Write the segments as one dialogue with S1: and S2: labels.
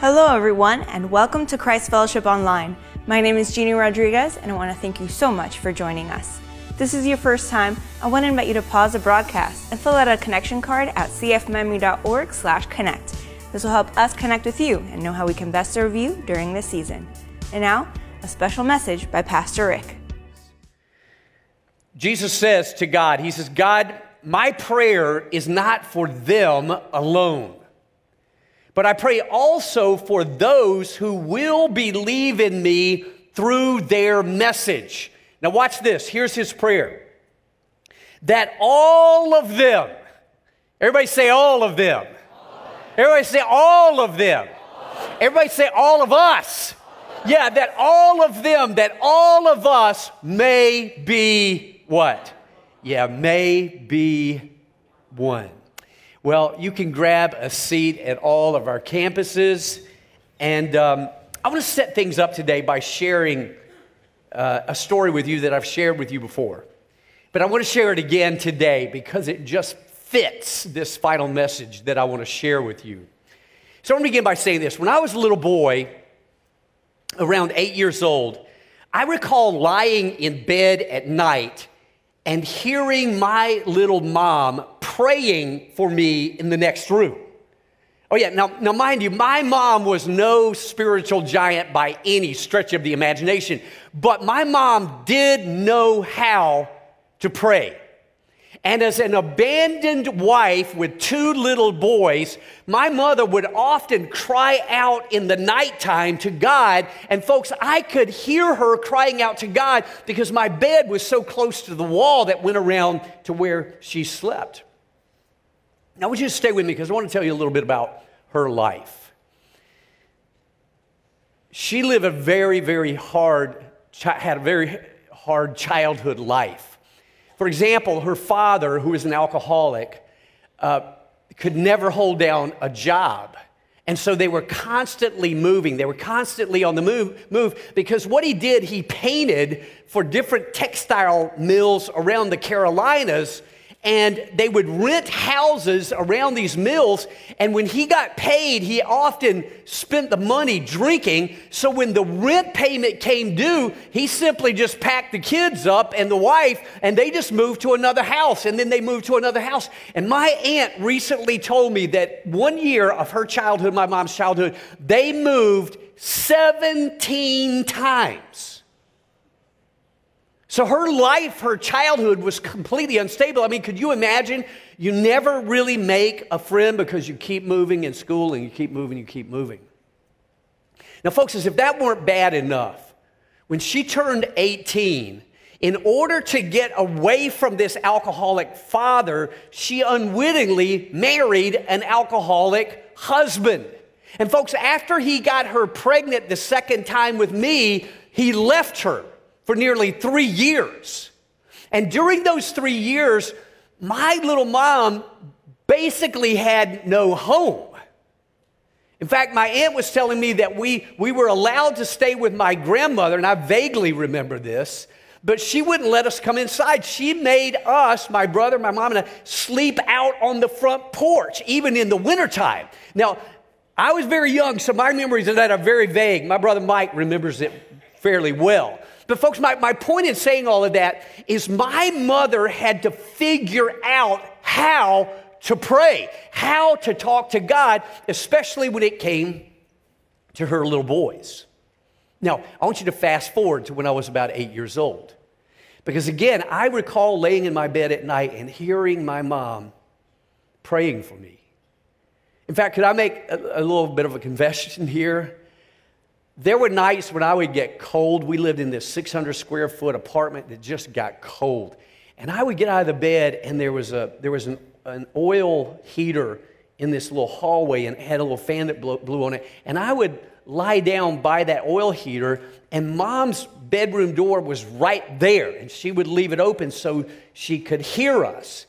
S1: Hello, everyone, and welcome to Christ Fellowship Online. My name is Jeannie Rodriguez, and I want to thank you so much for joining us. If this is your first time, I want to invite you to pause the broadcast and fill out a connection card at cfmiami.org/connect. This will help us connect with you and know how we can best serve you during this season. And now, a special message by Pastor Rick.
S2: Jesus says to God, He says, God, my prayer is not for them alone. But I pray also for those who will believe in me through their message. Now, watch this. Here's his prayer that all of them, everybody say all of them. Everybody say all of them. Everybody say all of us. Yeah, that all of them, that all of us may be what? Yeah, may be one. Well, you can grab a seat at all of our campuses. And um, I want to set things up today by sharing uh, a story with you that I've shared with you before. But I want to share it again today because it just fits this final message that I want to share with you. So I'm going to begin by saying this. When I was a little boy, around eight years old, I recall lying in bed at night and hearing my little mom praying for me in the next room. Oh, yeah, now, now mind you, my mom was no spiritual giant by any stretch of the imagination, but my mom did know how to pray. And as an abandoned wife with two little boys, my mother would often cry out in the nighttime to God. And folks, I could hear her crying out to God because my bed was so close to the wall that went around to where she slept. Now, I want you to stay with me because I want to tell you a little bit about her life. She lived a very, very hard, had a very hard childhood life. For example, her father, who was an alcoholic, uh, could never hold down a job. And so they were constantly moving. They were constantly on the move, move because what he did, he painted for different textile mills around the Carolinas and they would rent houses around these mills. And when he got paid, he often spent the money drinking. So when the rent payment came due, he simply just packed the kids up and the wife, and they just moved to another house. And then they moved to another house. And my aunt recently told me that one year of her childhood, my mom's childhood, they moved 17 times. So her life, her childhood was completely unstable. I mean, could you imagine? You never really make a friend because you keep moving in school and you keep moving, you keep moving. Now, folks, as if that weren't bad enough, when she turned 18, in order to get away from this alcoholic father, she unwittingly married an alcoholic husband. And, folks, after he got her pregnant the second time with me, he left her for nearly three years. And during those three years, my little mom basically had no home. In fact, my aunt was telling me that we, we were allowed to stay with my grandmother, and I vaguely remember this, but she wouldn't let us come inside. She made us, my brother, my mom, and I, sleep out on the front porch, even in the wintertime. Now, I was very young, so my memories of that are very vague. My brother Mike remembers it fairly well. But, folks, my, my point in saying all of that is my mother had to figure out how to pray, how to talk to God, especially when it came to her little boys. Now, I want you to fast forward to when I was about eight years old. Because again, I recall laying in my bed at night and hearing my mom praying for me. In fact, could I make a, a little bit of a confession here? There were nights when I would get cold. We lived in this 600 square foot apartment that just got cold. And I would get out of the bed, and there was, a, there was an, an oil heater in this little hallway and had a little fan that blew, blew on it. And I would lie down by that oil heater, and mom's bedroom door was right there. And she would leave it open so she could hear us.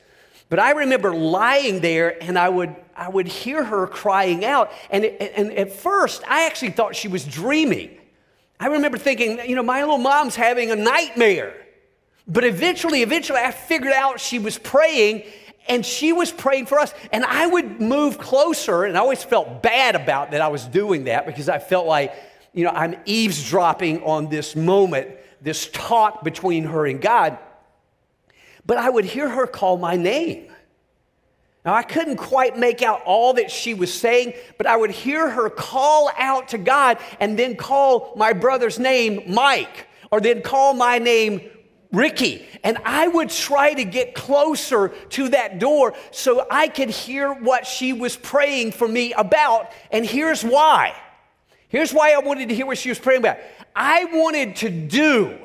S2: But I remember lying there and I would, I would hear her crying out. And, and at first, I actually thought she was dreaming. I remember thinking, you know, my little mom's having a nightmare. But eventually, eventually, I figured out she was praying. and she was praying for us. And I would move closer, and I always felt bad about that I was doing that because I felt like, you know, I'm eavesdropping on this moment, this talk between her and God. But I would hear her call my name. Now, I couldn't quite make out all that she was saying, but I would hear her call out to God and then call my brother's name Mike, or then call my name Ricky. And I would try to get closer to that door so I could hear what she was praying for me about. And here's why. Here's why I wanted to hear what she was praying about. I wanted to do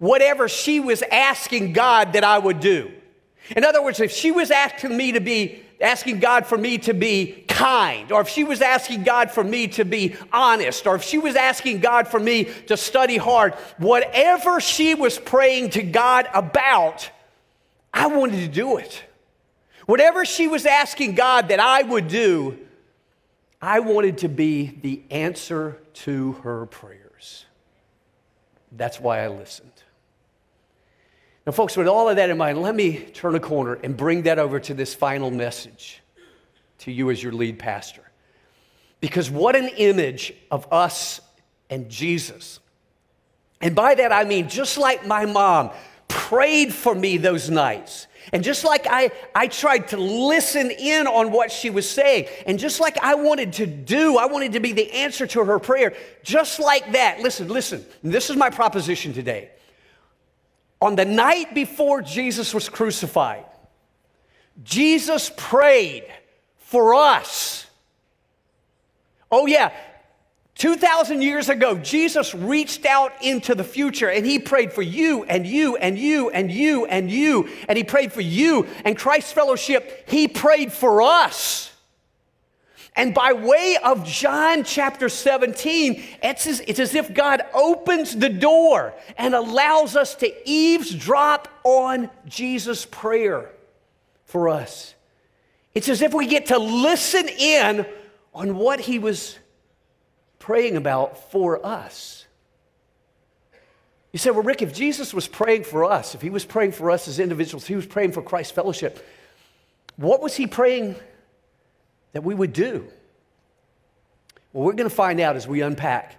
S2: whatever she was asking God that I would do. In other words, if she was asking me to be, asking God for me to be kind, or if she was asking God for me to be honest, or if she was asking God for me to study hard, whatever she was praying to God about, I wanted to do it. Whatever she was asking God that I would do, I wanted to be the answer to her prayers. That's why I listened. Now, folks, with all of that in mind, let me turn a corner and bring that over to this final message to you as your lead pastor. Because what an image of us and Jesus. And by that I mean, just like my mom prayed for me those nights, and just like I, I tried to listen in on what she was saying, and just like I wanted to do, I wanted to be the answer to her prayer, just like that. Listen, listen, this is my proposition today on the night before Jesus was crucified, Jesus prayed for us. Oh, yeah. 2,000 years ago, Jesus reached out into the future and he prayed for you and you and you and you and you. And he prayed for you and Christ's Fellowship, he prayed for us. And by way of John chapter 17, it's as, it's as if God opens the door and allows us to eavesdrop on Jesus' prayer for us. It's as if we get to listen in on what he was praying about for us. You say, well, Rick, if Jesus was praying for us, if he was praying for us as individuals, he was praying for Christ's fellowship, what was he praying that we would do? Well, we're going to find out as we unpack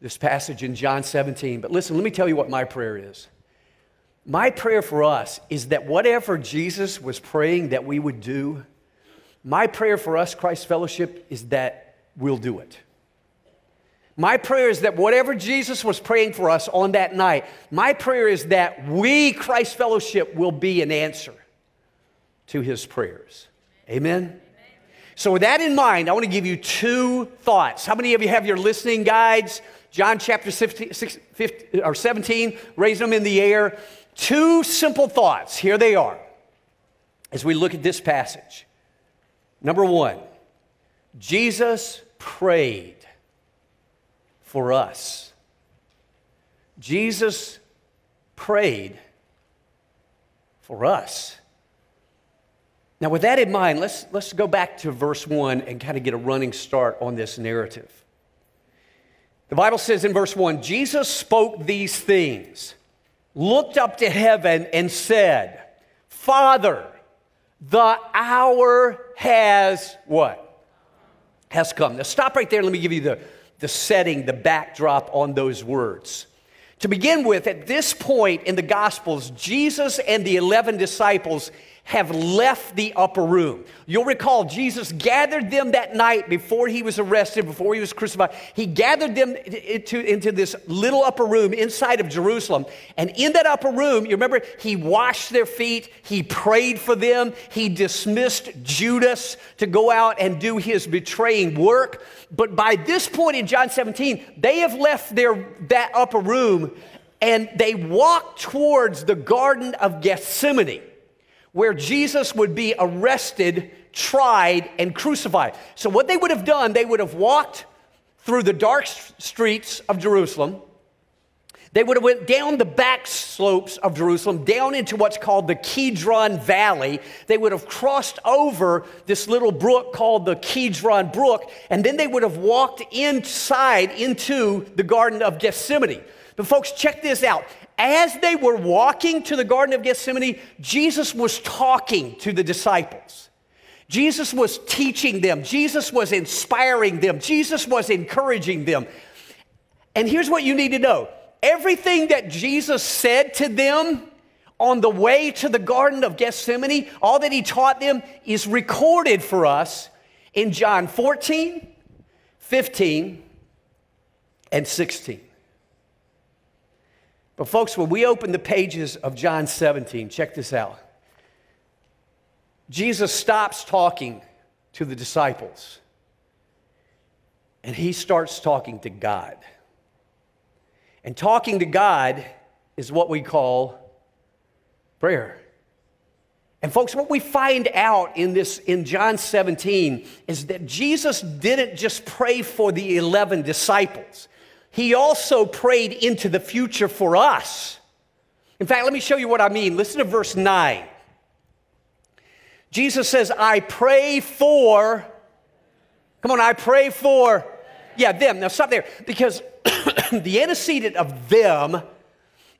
S2: this passage in John 17. But listen, let me tell you what my prayer is. My prayer for us is that whatever Jesus was praying that we would do, my prayer for us, Christ Fellowship, is that we'll do it. My prayer is that whatever Jesus was praying for us on that night, my prayer is that we, Christ Fellowship, will be an answer to his prayers. Amen? So, with that in mind, I want to give you two thoughts. How many of you have your listening guides? John chapter 15, 15, or 17, raise them in the air. Two simple thoughts. Here they are as we look at this passage. Number one, Jesus prayed for us. Jesus prayed for us. Now, with that in mind, let's, let's go back to verse 1 and kind of get a running start on this narrative. The Bible says in verse 1 Jesus spoke these things, looked up to heaven, and said, Father, the hour has what? Has come. Now, stop right there. Let me give you the, the setting, the backdrop on those words. To begin with, at this point in the Gospels, Jesus and the 11 disciples have left the upper room. You'll recall Jesus gathered them that night before he was arrested, before he was crucified. He gathered them into, into this little upper room inside of Jerusalem. And in that upper room, you remember, he washed their feet, he prayed for them, he dismissed Judas to go out and do his betraying work. But by this point in John 17, they have left their, that upper room and they walk towards the Garden of Gethsemane where Jesus would be arrested, tried, and crucified. So, what they would have done, they would have walked through the dark streets of Jerusalem. They would have went down the back slopes of Jerusalem, down into what's called the Kidron Valley. They would have crossed over this little brook called the Kidron Brook, and then they would have walked inside into the Garden of Gethsemane. But folks, check this out. As they were walking to the Garden of Gethsemane, Jesus was talking to the disciples. Jesus was teaching them. Jesus was inspiring them. Jesus was encouraging them. And here's what you need to know everything that Jesus said to them on the way to the Garden of Gethsemane, all that he taught them is recorded for us in John 14, 15, and 16. But, folks, when we open the pages of John 17, check this out. Jesus stops talking to the disciples and he starts talking to God. And talking to God is what we call prayer. And folks, what we find out in this in John 17 is that Jesus didn't just pray for the 11 disciples. He also prayed into the future for us. In fact, let me show you what I mean. Listen to verse 9. Jesus says, I pray for, come on, I pray for, yeah, them. Now stop there because the antecedent of them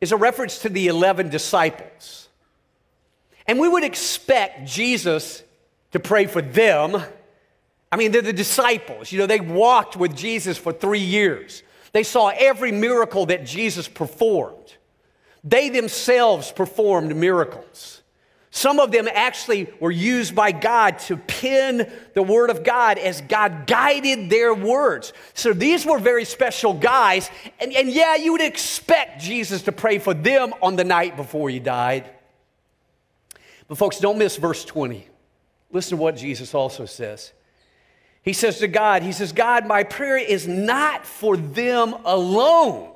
S2: is a reference to the 11 disciples. And we would expect Jesus to pray for them. I mean, they're the disciples. You know, they walked with Jesus for three years. They saw every miracle that Jesus performed. They themselves performed miracles. Some of them actually were used by God to pen the Word of God as God guided their words. So these were very special guys. And, and yeah, you would expect Jesus to pray for them on the night before he died. But, folks, don't miss verse 20. Listen to what Jesus also says. He says to God, He says, God, my prayer is not for them alone,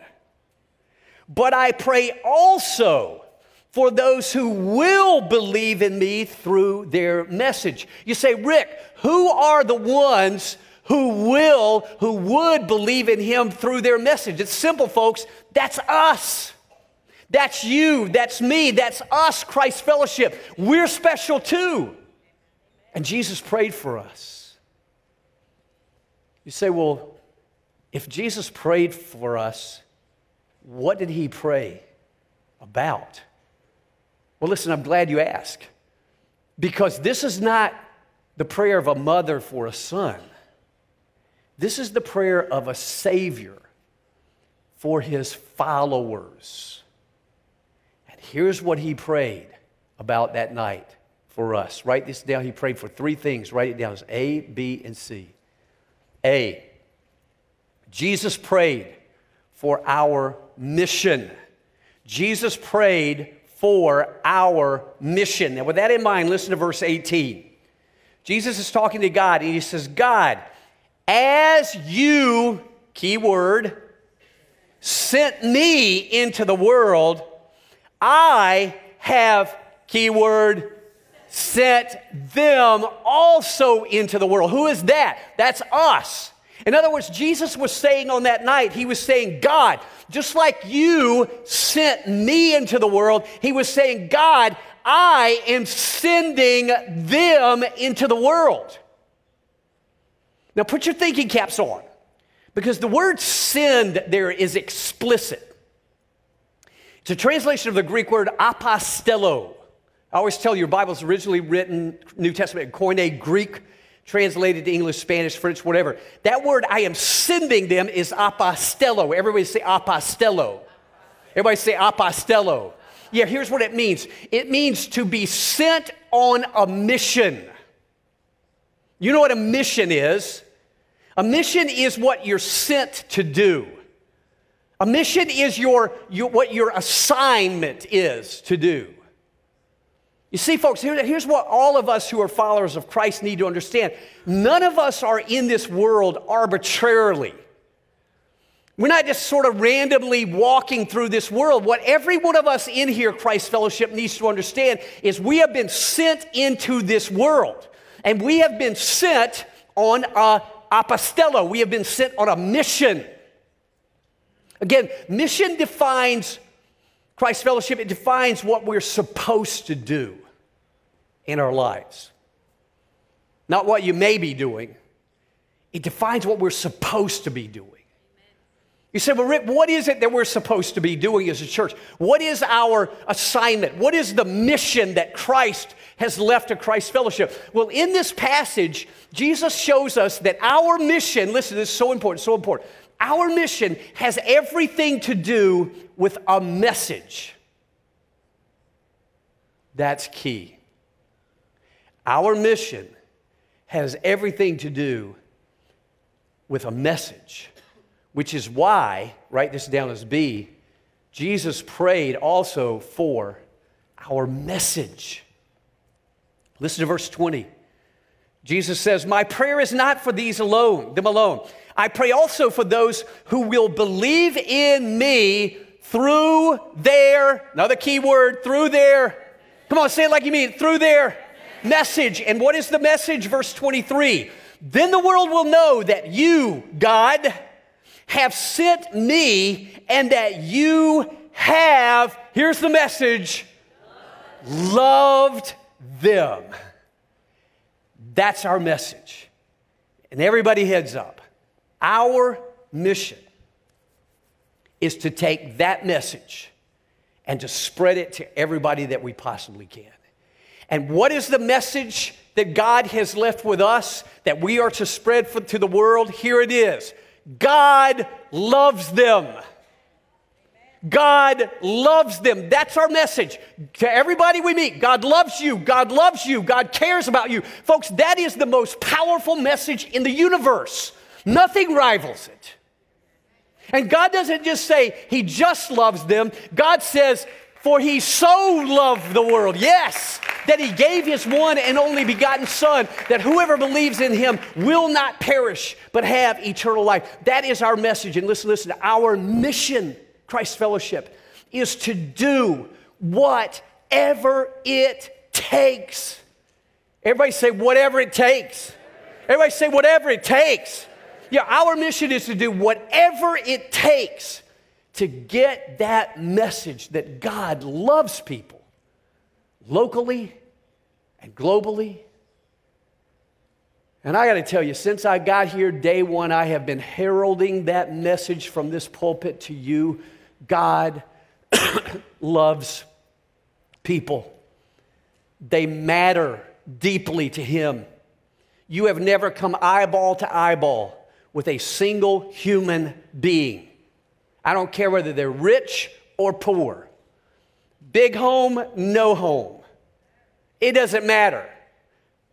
S2: but I pray also for those who will believe in me through their message. You say, Rick, who are the ones who will, who would believe in him through their message? It's simple, folks. That's us. That's you. That's me. That's us, Christ Fellowship. We're special too. And Jesus prayed for us. You say, well, if Jesus prayed for us, what did he pray about? Well, listen, I'm glad you asked. Because this is not the prayer of a mother for a son, this is the prayer of a Savior for his followers. And here's what he prayed about that night for us. Write this down. He prayed for three things. Write it down. It's A, B, and C. A, Jesus prayed for our mission. Jesus prayed for our mission. Now, with that in mind, listen to verse 18. Jesus is talking to God, and he says, God, as you, key word, sent me into the world, I have, keyword, sent them also into the world. Who is that? That's us. In other words, Jesus was saying on that night, He was saying, God, just like you sent me into the world, He was saying, God, I am sending them into the world. Now put your thinking caps on because the word send there is explicit. It's a translation of the Greek word apostello. I always tell you, your Bible's originally written, New Testament, in Koine Greek translated to English, Spanish, French, whatever. That word I am sending them is apostello. Everybody say apostello. Everybody say apostello. Yeah, here's what it means it means to be sent on a mission. You know what a mission is? A mission is what you're sent to do. A mission is your, your what your assignment is to do. You see, folks, here, here's what all of us who are followers of Christ need to understand none of us are in this world arbitrarily. We're not just sort of randomly walking through this world. What every one of us in here, Christ Fellowship, needs to understand is we have been sent into this world. And we have been sent on a apostello. We have been sent on a mission. Again, mission defines Christ Fellowship, it defines what we're supposed to do in our lives. Not what you may be doing, it defines what we're supposed to be doing. You say, well, Rick, what is it that we're supposed to be doing as a church? What is our assignment? What is the mission that Christ has left to Christ Fellowship? Well, in this passage, Jesus shows us that our mission, listen, this is so important, so important. Our mission has everything to do with a message. That's key. Our mission has everything to do with a message, which is why, write this down as B, Jesus prayed also for our message. Listen to verse 20. Jesus says, My prayer is not for these alone, them alone. I pray also for those who will believe in me through their, another key word, through their, come on, say it like you mean, through their message. And what is the message? Verse 23 Then the world will know that you, God, have sent me and that you have, here's the message, loved them. That's our message. And everybody heads up. Our mission is to take that message and to spread it to everybody that we possibly can. And what is the message that God has left with us that we are to spread for, to the world? Here it is God loves them. God loves them. That's our message to everybody we meet. God loves you. God loves you. God cares about you. Folks, that is the most powerful message in the universe. Nothing rivals it. And God doesn't just say He just loves them, God says, For He so loved the world. Yes, that He gave His one and only begotten Son, that whoever believes in Him will not perish, but have eternal life. That is our message. And listen, listen, our mission, Christ Fellowship, is to do whatever it takes. Everybody say, whatever it takes. Everybody say, whatever it takes. Yeah, our mission is to do whatever it takes to get that message that God loves people locally and globally. And I got to tell you, since I got here day one, I have been heralding that message from this pulpit to you. God loves people, they matter deeply to Him. You have never come eyeball to eyeball with a single human being. I don't care whether they're rich or poor, big home, no home. It doesn't matter.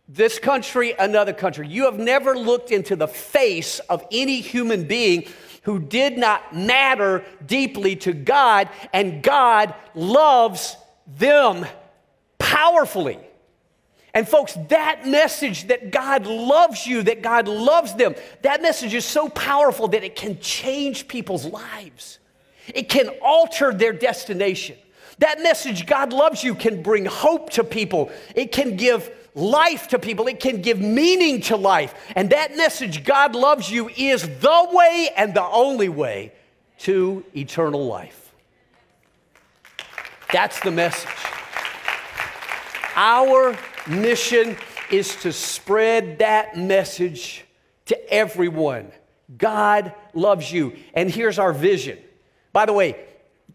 S2: This country, another country. You have never looked into the face of any human being who did not matter deeply to God, and God loves them powerfully. And, folks, that message that God loves you, that God loves them, that message is so powerful that it can change people's lives. It can alter their destination. That message, God loves you, can bring hope to people. It can give life to people. It can give meaning to life. And that message, God loves you, is the way and the only way to eternal life. That's the message. Our mission is to spread that message to everyone. God loves you. And here's our vision. By the way,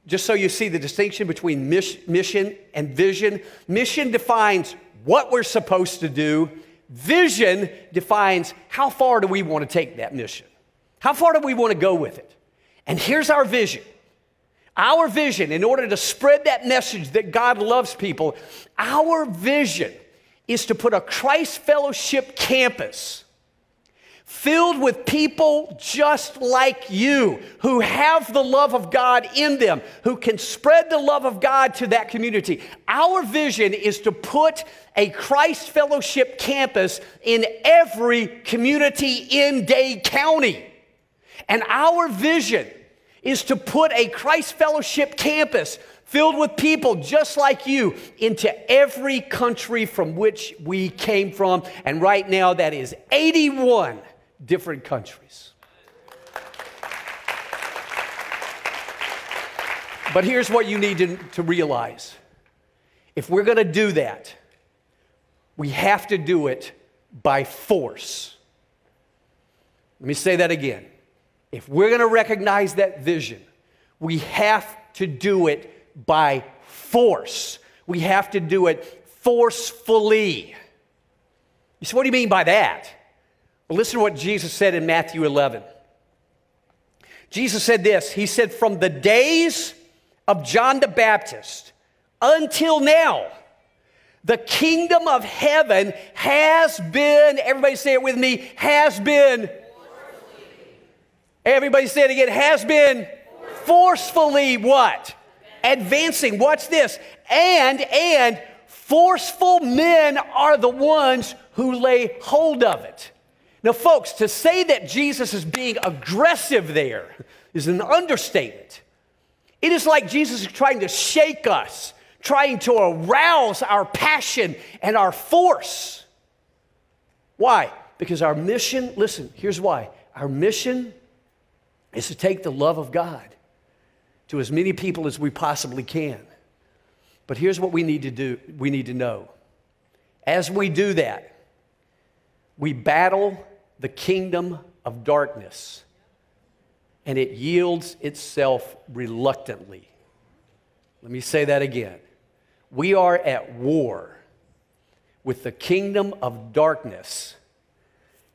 S2: just so you see the distinction between mission and vision, mission defines what we're supposed to do, vision defines how far do we want to take that mission? How far do we want to go with it? And here's our vision. Our vision, in order to spread that message that God loves people, our vision is to put a Christ Fellowship campus filled with people just like you who have the love of God in them, who can spread the love of God to that community. Our vision is to put a Christ Fellowship campus in every community in Dade County. And our vision is to put a Christ Fellowship campus filled with people just like you into every country from which we came from. And right now, that is 81 different countries. But here's what you need to, to realize if we're going to do that, we have to do it by force. Let me say that again. if we're going to recognize that vision, we have to do it by force. We have to do it forcefully. You say, what do you mean by that? Well, listen to what Jesus said in Matthew 11. Jesus said this He said, From the days of John the Baptist until now, the kingdom of heaven has been, everybody say it with me, has been. Everybody say it again, has been forcefully what? Advancing. Watch this. And, and forceful men are the ones who lay hold of it. Now, folks, to say that Jesus is being aggressive there is an understatement. It is like Jesus is trying to shake us, trying to arouse our passion and our force. Why? Because our mission, listen, here's why. Our mission is to take the love of God to as many people as we possibly can. But here's what we need to do we need to know. As we do that, we battle the kingdom of darkness and it yields itself reluctantly. Let me say that again. We are at war with the kingdom of darkness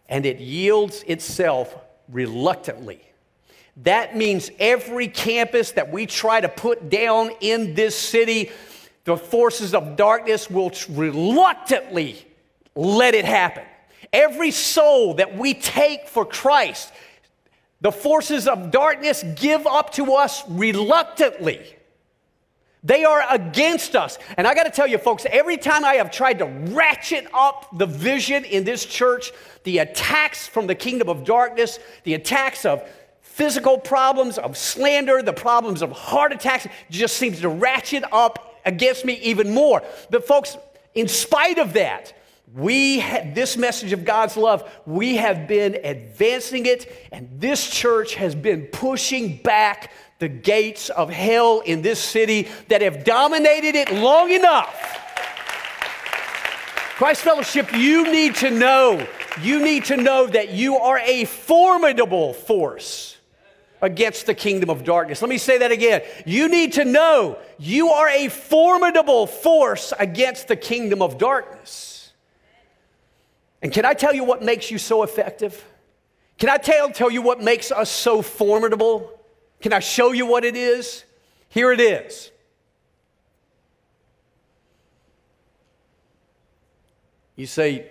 S2: and it yields itself reluctantly. That means every campus that we try to put down in this city, the forces of darkness will reluctantly let it happen. Every soul that we take for Christ, the forces of darkness give up to us reluctantly. They are against us. And I got to tell you, folks, every time I have tried to ratchet up the vision in this church, the attacks from the kingdom of darkness, the attacks of physical problems, of slander, the problems of heart attacks, just seems to ratchet up against me even more. But, folks, in spite of that, we had this message of God's love, we have been advancing it, and this church has been pushing back the gates of hell in this city that have dominated it long enough. Christ Fellowship, you need to know, you need to know that you are a formidable force against the kingdom of darkness. Let me say that again. You need to know you are a formidable force against the kingdom of darkness. And can I tell you what makes you so effective? Can I tell, tell you what makes us so formidable? Can I show you what it is? Here it is. You say,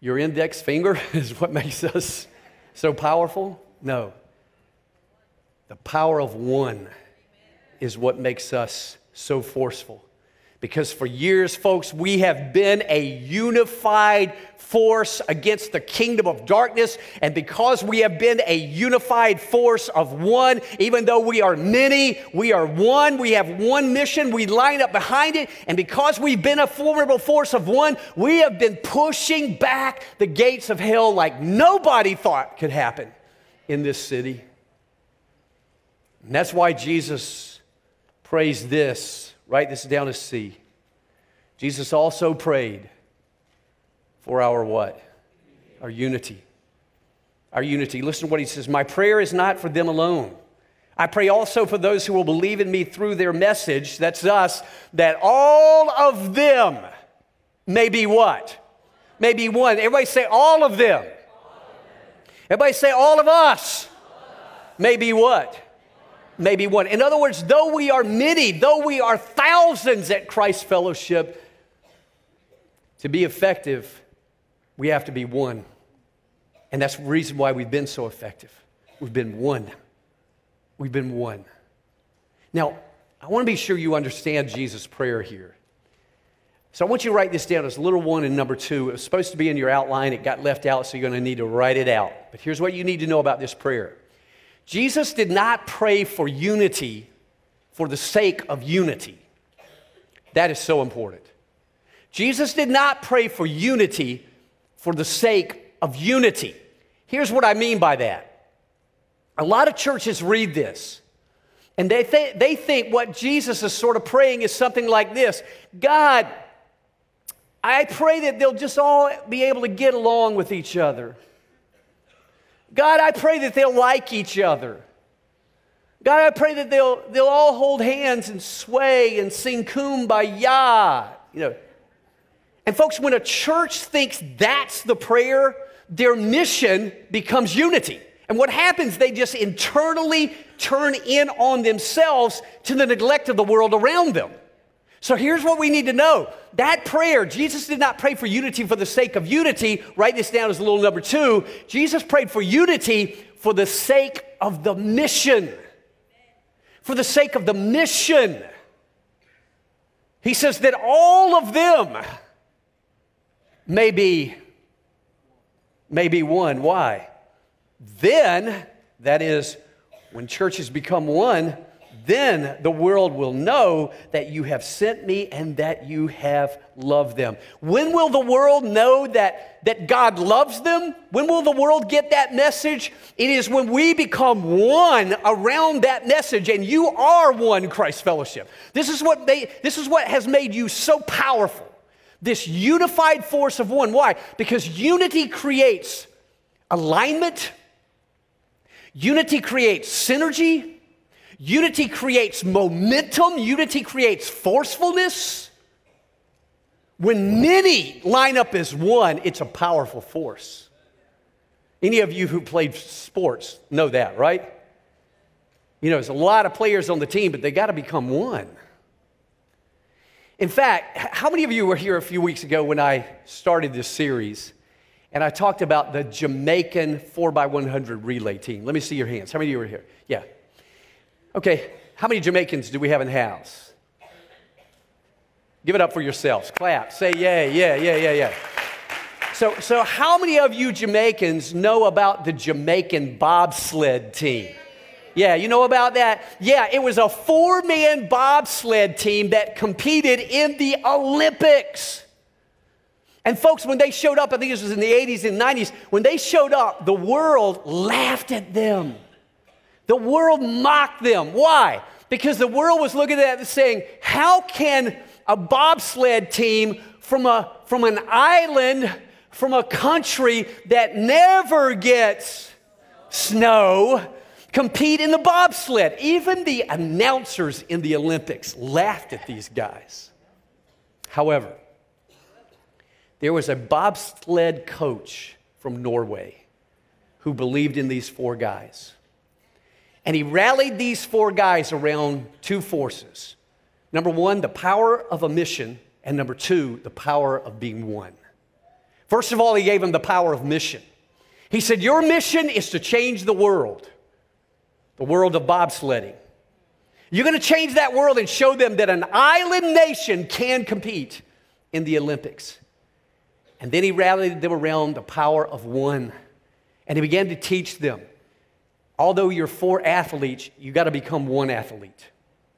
S2: your index finger is what makes us so powerful? No. The power of one is what makes us so forceful. Because for years, folks, we have been a unified force against the kingdom of darkness. And because we have been a unified force of one, even though we are many, we are one. We have one mission. We line up behind it. And because we've been a formidable force of one, we have been pushing back the gates of hell like nobody thought could happen in this city. And that's why Jesus prays this Write this down as C. Jesus also prayed for our what? Our unity. Our unity. Listen to what he says My prayer is not for them alone. I pray also for those who will believe in me through their message, that's us, that all of them may be what? May be one. Everybody say all of them. Everybody say all of us may be what? Maybe one. In other words, though we are many, though we are thousands at Christ Fellowship, to be effective, we have to be one. And that's the reason why we've been so effective. We've been one. We've been one. Now, I want to be sure you understand Jesus' prayer here. So I want you to write this down as little one and number two. It was supposed to be in your outline. It got left out, so you're going to need to write it out. But here's what you need to know about this prayer Jesus did not pray for unity for the sake of unity. That is so important. Jesus did not pray for unity for the sake of unity. Here's what I mean by that. A lot of churches read this and they, th- they think what Jesus is sort of praying is something like this God, I pray that they'll just all be able to get along with each other. God, I pray that they'll like each other. God, I pray that they'll, they'll all hold hands and sway and sing kumbaya. You know. And folks, when a church thinks that's the prayer, their mission becomes unity. And what happens, they just internally turn in on themselves to the neglect of the world around them. So here's what we need to know. That prayer, Jesus did not pray for unity for the sake of unity. Write this down as a little number two. Jesus prayed for unity for the sake of the mission. For the sake of the mission. He says that all of them may be, may be one. Why? Then, that is, when churches become one, then the world will know that you have sent me and that you have loved them. When will the world know that, that God loves them? When will the world get that message? It is when we become one around that message, and you are one, Christ Fellowship. This is what, they, this is what has made you so powerful. This unified force of one. Why? Because unity creates alignment, unity creates synergy. Unity creates momentum, unity creates forcefulness. When many line up as one, it's a powerful force. Any of you who played sports know that, right? You know, there's a lot of players on the team, but they got to become one. In fact, how many of you were here a few weeks ago when I started this series and I talked about the Jamaican 4x100 relay team? Let me see your hands. How many of you were here? Yeah, Okay, how many Jamaicans do we have in the house? Give it up for yourselves. Clap. Say yeah, yeah, yeah, yeah, yeah. So, so how many of you Jamaicans know about the Jamaican bobsled team? Yeah, you know about that? Yeah, it was a four man bobsled team that competed in the Olympics. And folks, when they showed up, I think this was in the 80s and 90s, when they showed up, the world laughed at them. The world mocked them. Why? Because the world was looking at it saying, how can a bobsled team from, a, from an island, from a country that never gets snow, compete in the bobsled? Even the announcers in the Olympics laughed at these guys. However, there was a bobsled coach from Norway who believed in these four guys. And he rallied these four guys around two forces number one, the power of a mission, and number two, the power of being one. First of all, he gave them the power of mission. He said, Your mission is to change the world, the world of bobsledding. You're going to change that world and show them that an island nation can compete in the Olympics. And then he rallied them around the power of one. And he began to teach them although you're four athletes, you got to become one athlete.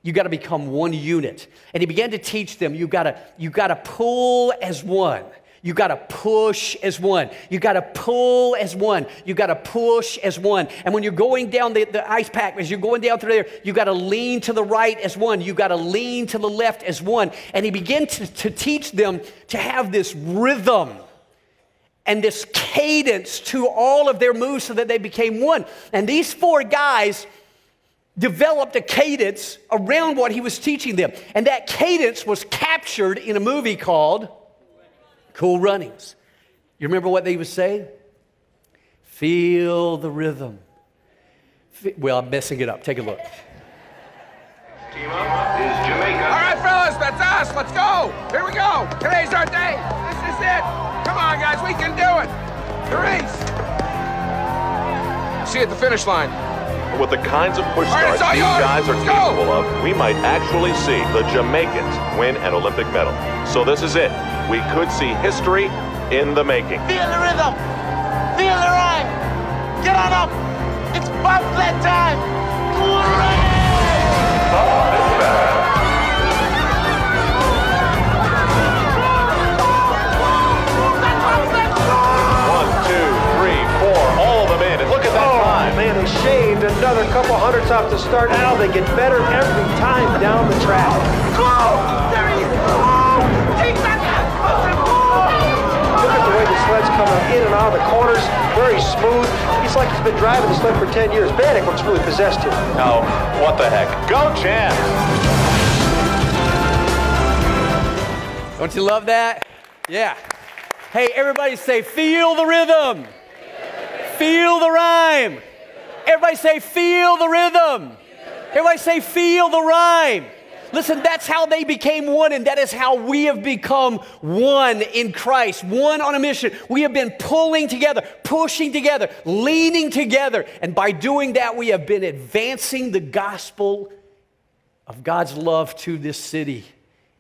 S2: You got to become one unit. And he began to teach them you got to you got to pull as one. You got to push as one. You got to pull as one. You got to push as one. And when you're going down the, the ice pack, as you're going down through there, you got to lean to the right as one. You got to lean to the left as one. And he began to, to teach them to have this rhythm and this cadence to all of their moves so that they became one. And these four guys developed a cadence around what he was teaching them. And that cadence was captured in a movie called Cool Runnings. You remember what they would say? Feel the rhythm. Well, I'm messing it up. Take a look.
S3: Team up is Jamaica. All right, fellas, that's us. Let's go. Here we go. Today's our day. This is it. Come on, guys, we can do it. The race. See you at the finish line.
S4: With the kinds of push starts right, these guys are capable of, we might actually see the Jamaicans win an Olympic medal. So this is it. We could see history in the making.
S5: Feel the rhythm. Feel the rhyme. Get on up. It's bobsled time. Hooray!
S6: Oh, man, they shaved another couple hundredths off the start. Now they get better every time down the track.
S5: Oh, there he is. Oh, take that.
S6: Look at the way the sled's coming in and out of the corners. Very smooth. He's like he's been driving the sled for 10 years. Bannock looks really possessed here.
S4: No, what the heck? Go, Chance!
S2: Don't you love that? Yeah. Hey, everybody say, feel the rhythm. Feel the rhyme. Everybody say, feel the rhythm. Everybody say, feel the rhyme. Listen, that's how they became one, and that is how we have become one in Christ, one on a mission. We have been pulling together, pushing together, leaning together, and by doing that, we have been advancing the gospel of God's love to this city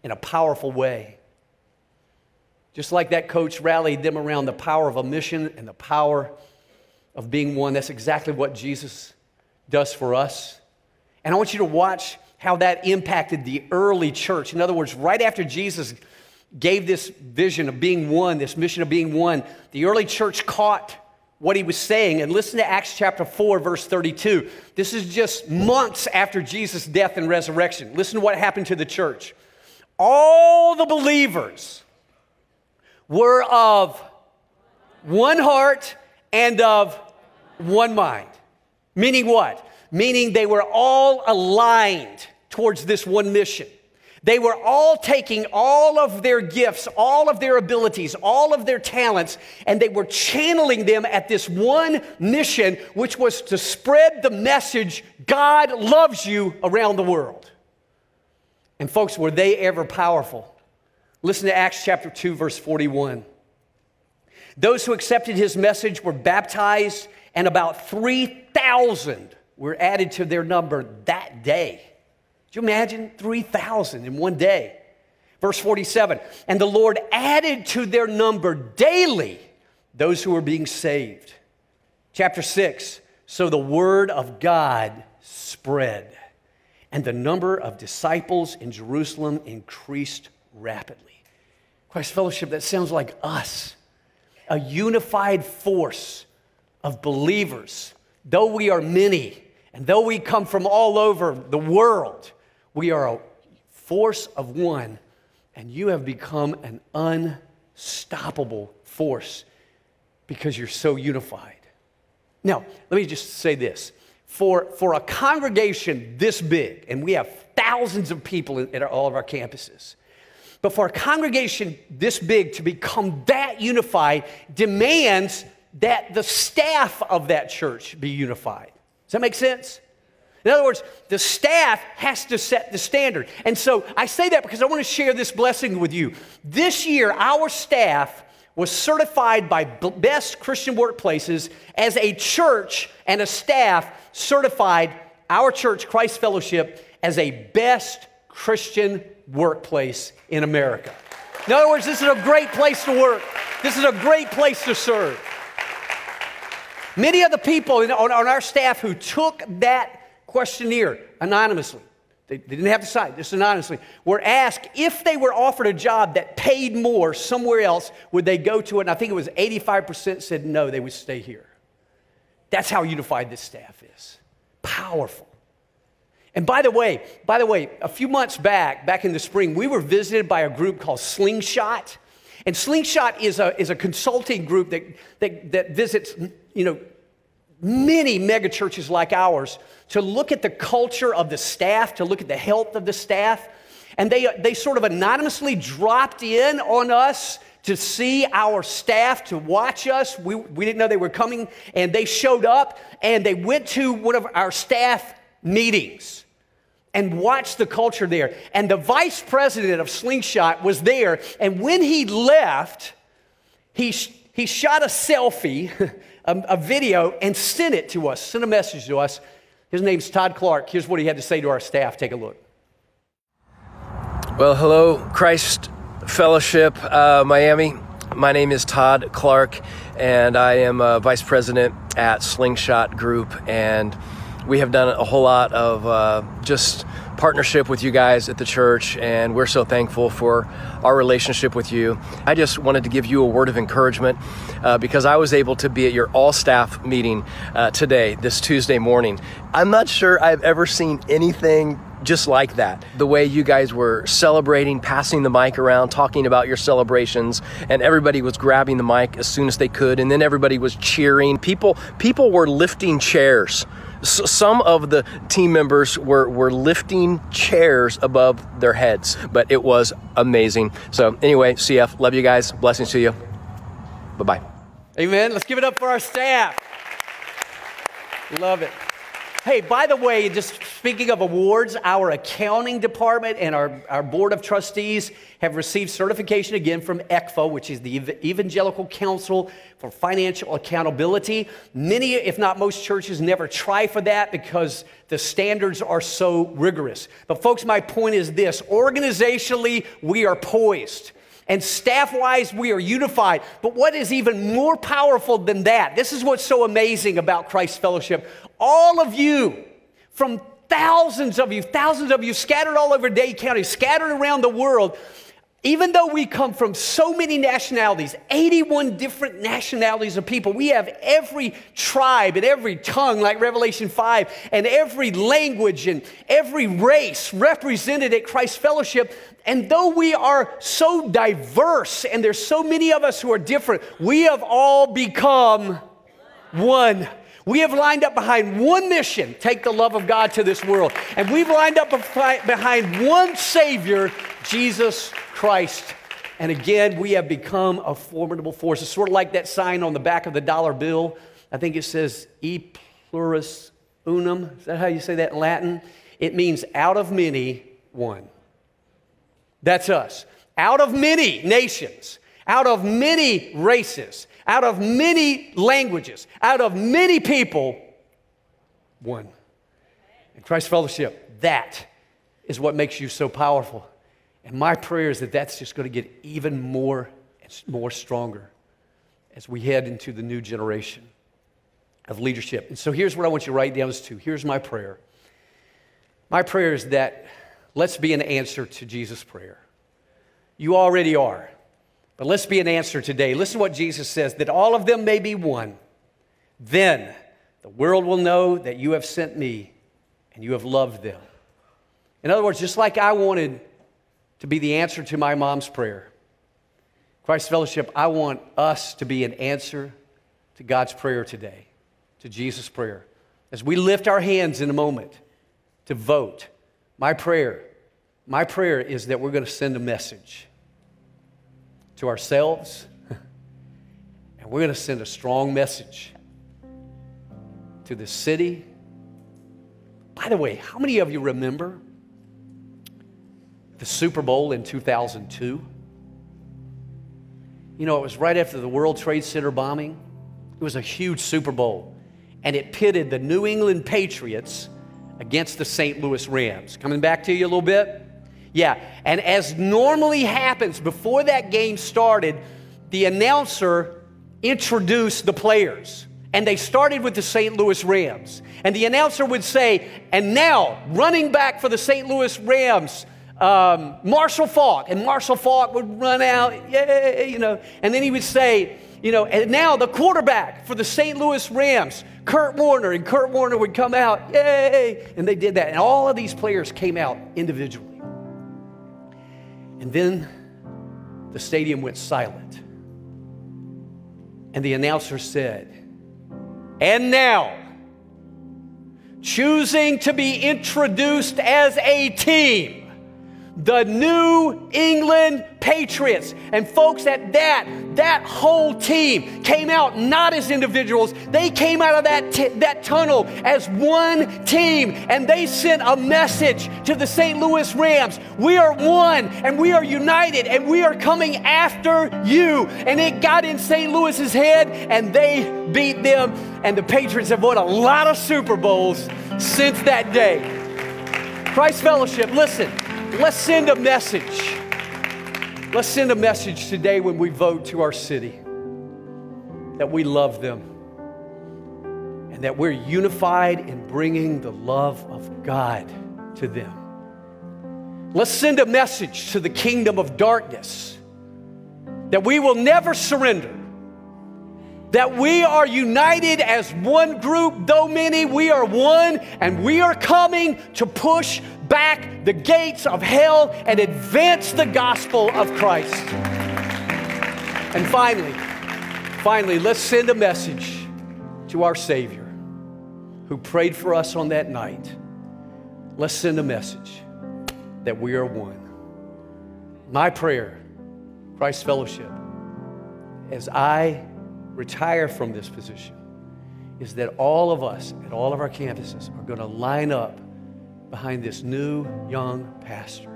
S2: in a powerful way. Just like that coach rallied them around the power of a mission and the power of being one, that's exactly what Jesus does for us. And I want you to watch how that impacted the early church. In other words, right after Jesus gave this vision of being one, this mission of being one, the early church caught what he was saying. And listen to Acts chapter 4, verse 32. This is just months after Jesus' death and resurrection. Listen to what happened to the church. All the believers were of one heart and of one mind. Meaning what? meaning they were all aligned towards this one mission. They were all taking all of their gifts, all of their abilities, all of their talents, and they were channeling them at this one mission, which was to spread the message God loves you around the world. And, folks, were they ever powerful? Listen to Acts chapter 2, verse 41. Those who accepted his message were baptized, and about 3,000 were added to their number that day. Could you imagine 3,000 in one day? Verse 47 And the Lord added to their number daily those who were being saved. Chapter 6 So the word of God spread, and the number of disciples in Jerusalem increased rapidly. Christ Fellowship, that sounds like us, a unified force of believers, though we are many and though we come from all over the world, we are a force of one, and you have become an unstoppable force because you're so unified. Now, let me just say this. For, for a congregation this big, and we have thousands of people at all of our campuses, but for a congregation this big to become that unified demands that the staff of that church be unified. Does that make sense? In other words, the staff has to set the standard. And so I say that because I want to share this blessing with you. This year, our staff was certified by Best Christian Workplaces as a church and a staff certified our church, Christ Fellowship, as a best Christian workplace in America. In other words, this is a great place to work. This is a great place to serve. Many of the people on, our staff who took that questionnaire anonymously, they, they didn't have to sign, this anonymously, were asked if they were offered a job that paid more somewhere else, would they go to it? And I think it was 85% said no, they would stay here. That's how unified this staff is. Powerful. And by the way, by the way, a few months back, back in the spring, we were visited by a group called Slingshot. And Slingshot is a, is a consulting group that, that, that visits, you know, many megachurches like ours to look at the culture of the staff, to look at the health of the staff. And they, they sort of anonymously dropped in on us to see our staff, to watch us. We, we didn't know they were coming, and they showed up and they went to one of our staff meetings and watched the culture there. And the vice president of Slingshot was there. And when he left, he, he shot a selfie, a, a video, and sent it to us, sent a message to us. His name's Todd Clark. Here's what he had to say to our staff. Take a look.
S7: Well, hello, Christ Fellowship uh, Miami. My name is Todd Clark, and I am a vice president at Slingshot Group. And we have done a whole lot of uh, just partnership with you guys at the church, and we're so thankful for our relationship with you. I just wanted to give you a word of encouragement uh, because I was able to be at your all staff meeting uh, today, this Tuesday morning. I'm not sure I've ever seen anything just like that. The way you guys were celebrating, passing the mic around, talking about your celebrations, and everybody was grabbing the mic as soon as they could, and then everybody was cheering. People, people were lifting chairs. S- some of the team members were, were lifting chairs above their heads, but it was amazing. So, anyway, CF, love you guys. Blessings to you. Bye bye.
S2: Amen. Let's give it up for our staff. Love it. Hey, by the way, just speaking of awards, our accounting department and our, our board of trustees have received certification again from ECFA, which is the Evangelical Council for Financial Accountability. Many, if not most churches, never try for that because the standards are so rigorous. But, folks, my point is this organizationally, we are poised. And staff wise, we are unified. But what is even more powerful than that? This is what's so amazing about Christ Fellowship. All of you, from thousands of you, thousands of you scattered all over Dade County, scattered around the world, even though we come from so many nationalities, 81 different nationalities of people, we have every tribe and every tongue, like Revelation 5, and every language and every race represented at Christ Fellowship. And though we are so diverse and there's so many of us who are different, we have all become one. We have lined up behind one mission take the love of God to this world. And we've lined up behind one Savior, Jesus Christ. And again, we have become a formidable force. It's sort of like that sign on the back of the dollar bill. I think it says E pluribus unum. Is that how you say that in Latin? It means out of many, one. That's us. Out of many nations, out of many races, out of many languages, out of many people, one. In Christ Fellowship, that is what makes you so powerful. And my prayer is that that's just going to get even more and more stronger as we head into the new generation of leadership. And so here's what I want you to write down as two. Here's my prayer. My prayer is that let's be an answer to Jesus' prayer. You already are. But let's be an answer today. Listen to what Jesus says that all of them may be one. Then the world will know that you have sent me and you have loved them. In other words, just like I wanted to be the answer to my mom's prayer, Christ Fellowship, I want us to be an answer to God's prayer today, to Jesus' prayer. As we lift our hands in a moment to vote, my prayer, my prayer is that we're going to send a message to ourselves, and we're going to send a strong message to the city. By the way, how many of you remember the Super Bowl in 2002? You know, it was right after the World Trade Center bombing. It was a huge Super Bowl, and it pitted the New England Patriots against the St. Louis Rams. Coming back to you a little bit. Yeah, and as normally happens before that game started, the announcer introduced the players. And they started with the St. Louis Rams. And the announcer would say, and now running back for the St. Louis Rams, um, Marshall Faulk. And Marshall Faulk would run out, yay, you know. And then he would say, you know, and now the quarterback for the St. Louis Rams, Kurt Warner. And Kurt Warner would come out, yay. And they did that. And all of these players came out individually. And then the stadium went silent. And the announcer said, And now, choosing to be introduced as a team the New England Patriots. And folks, at that, that whole team came out not as individuals. They came out of that, t- that tunnel as one team. And they sent a message to the St. Louis Rams. We are one and we are united and we are coming after you. And it got in St. Louis's head and they beat them. And the Patriots have won a lot of Super Bowls since that day. Christ Fellowship, listen. Let's send a message. Let's send a message today when we vote to our city that we love them and that we're unified in bringing the love of God to them. Let's send a message to the kingdom of darkness that we will never surrender that we are united as one group, though many, we are one, and we are coming to push back the gates of hell and advance the gospel of Christ. And finally, finally, let's send a message to our Savior who prayed for us on that night. Let's send a message that we are one. My prayer, Christ Fellowship, as I retire from this position is that all of us at all of our campuses are going to line up behind this new young pastor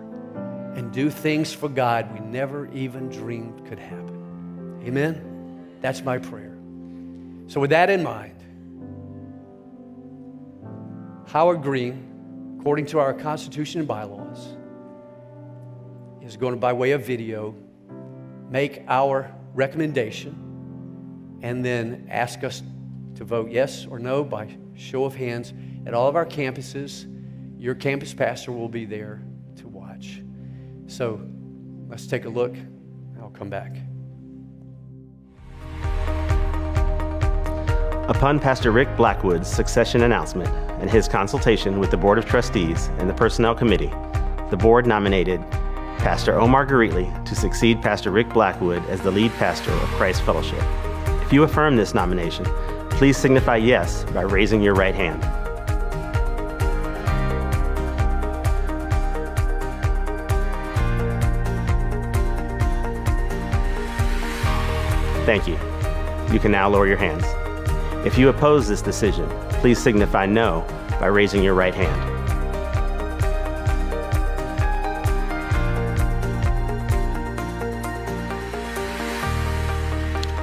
S2: and do things for God we never even dreamed could happen. Amen? That's my prayer. So, with that in mind, Howard Green, according to our Constitution and bylaws, is going to, by way of video, make our recommendation and then ask us to vote yes or no by show of hands at all of our campuses. Your campus pastor will be there to watch. So let's take a look. I'll come back.
S8: Upon Pastor Rick Blackwood's succession announcement and his consultation with the Board of Trustees and the Personnel Committee, the board nominated Pastor Omar Giritli to succeed Pastor Rick Blackwood as the lead pastor of Christ Fellowship. If you affirm this nomination, please signify yes by raising your right hand. Thank you. You can now lower your hands. If you oppose this decision, please signify no by raising your right hand.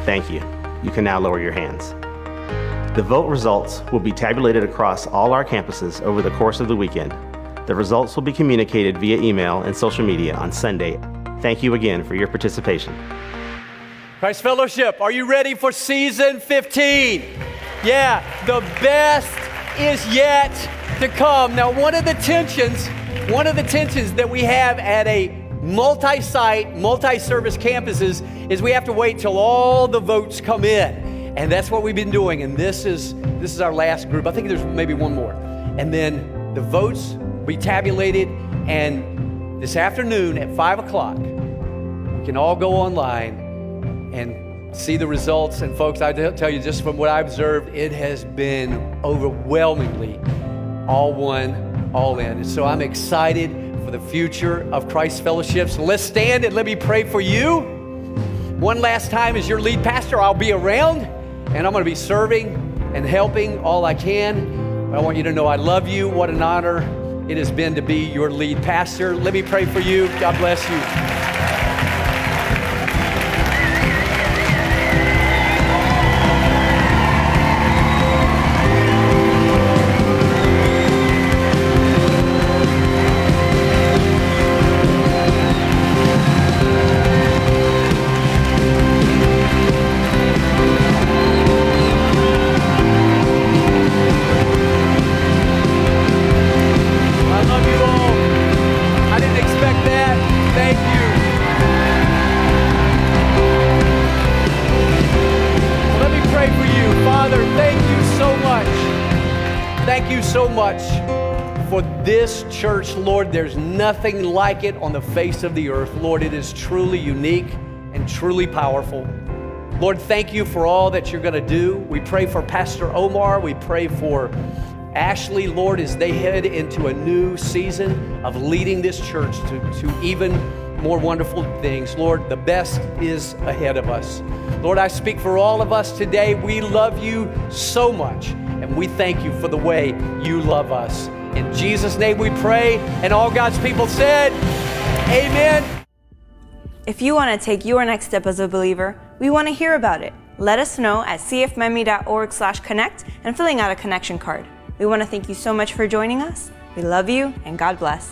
S8: Thank you. You can now lower your hands. The vote results will be tabulated across all our campuses over the course of the weekend. The results will be communicated via email and social media on Sunday. Thank you again for your participation.
S2: Christ Fellowship, are you ready for season 15? Yeah, the best is yet to come. Now, one of the tensions, one of the tensions that we have at a multi site, multi service campuses is we have to wait till all the votes come in. And that's what we've been doing. And this is, this is our last group. I think there's maybe one more. And then the votes will be tabulated. And this afternoon at 5 o'clock, we can all go online and see the results. And folks, I tell you, just from what I observed, it has been overwhelmingly all one, all in. And so I'm excited for the future of Christ Fellowship. So let's stand and let me pray for you. One last time, as your lead pastor, I'll be around and I'm going to be serving and helping all I can. I want you to know I love you. What an honor it has been to be your lead pastor. Let me pray for you. God bless you. Church, Lord. There's nothing like it on the face of the earth. Lord, it is truly unique and truly powerful. Lord, thank you for all that you're going to do. We pray for Pastor Omar. We pray for Ashley, Lord, as they head into a new season of leading this church to, to even more wonderful things. Lord, the best is ahead of us. Lord, I speak for all of us today. We love you so much, and we thank you for the way you love us. In Jesus' name we pray, and all God's people said, Amen.
S1: If you want to take your next step as a believer, we want to hear about it. Let us know at cfmiami.org/connect and filling out a connection card. We want to thank you so much for joining us. We love you and God bless.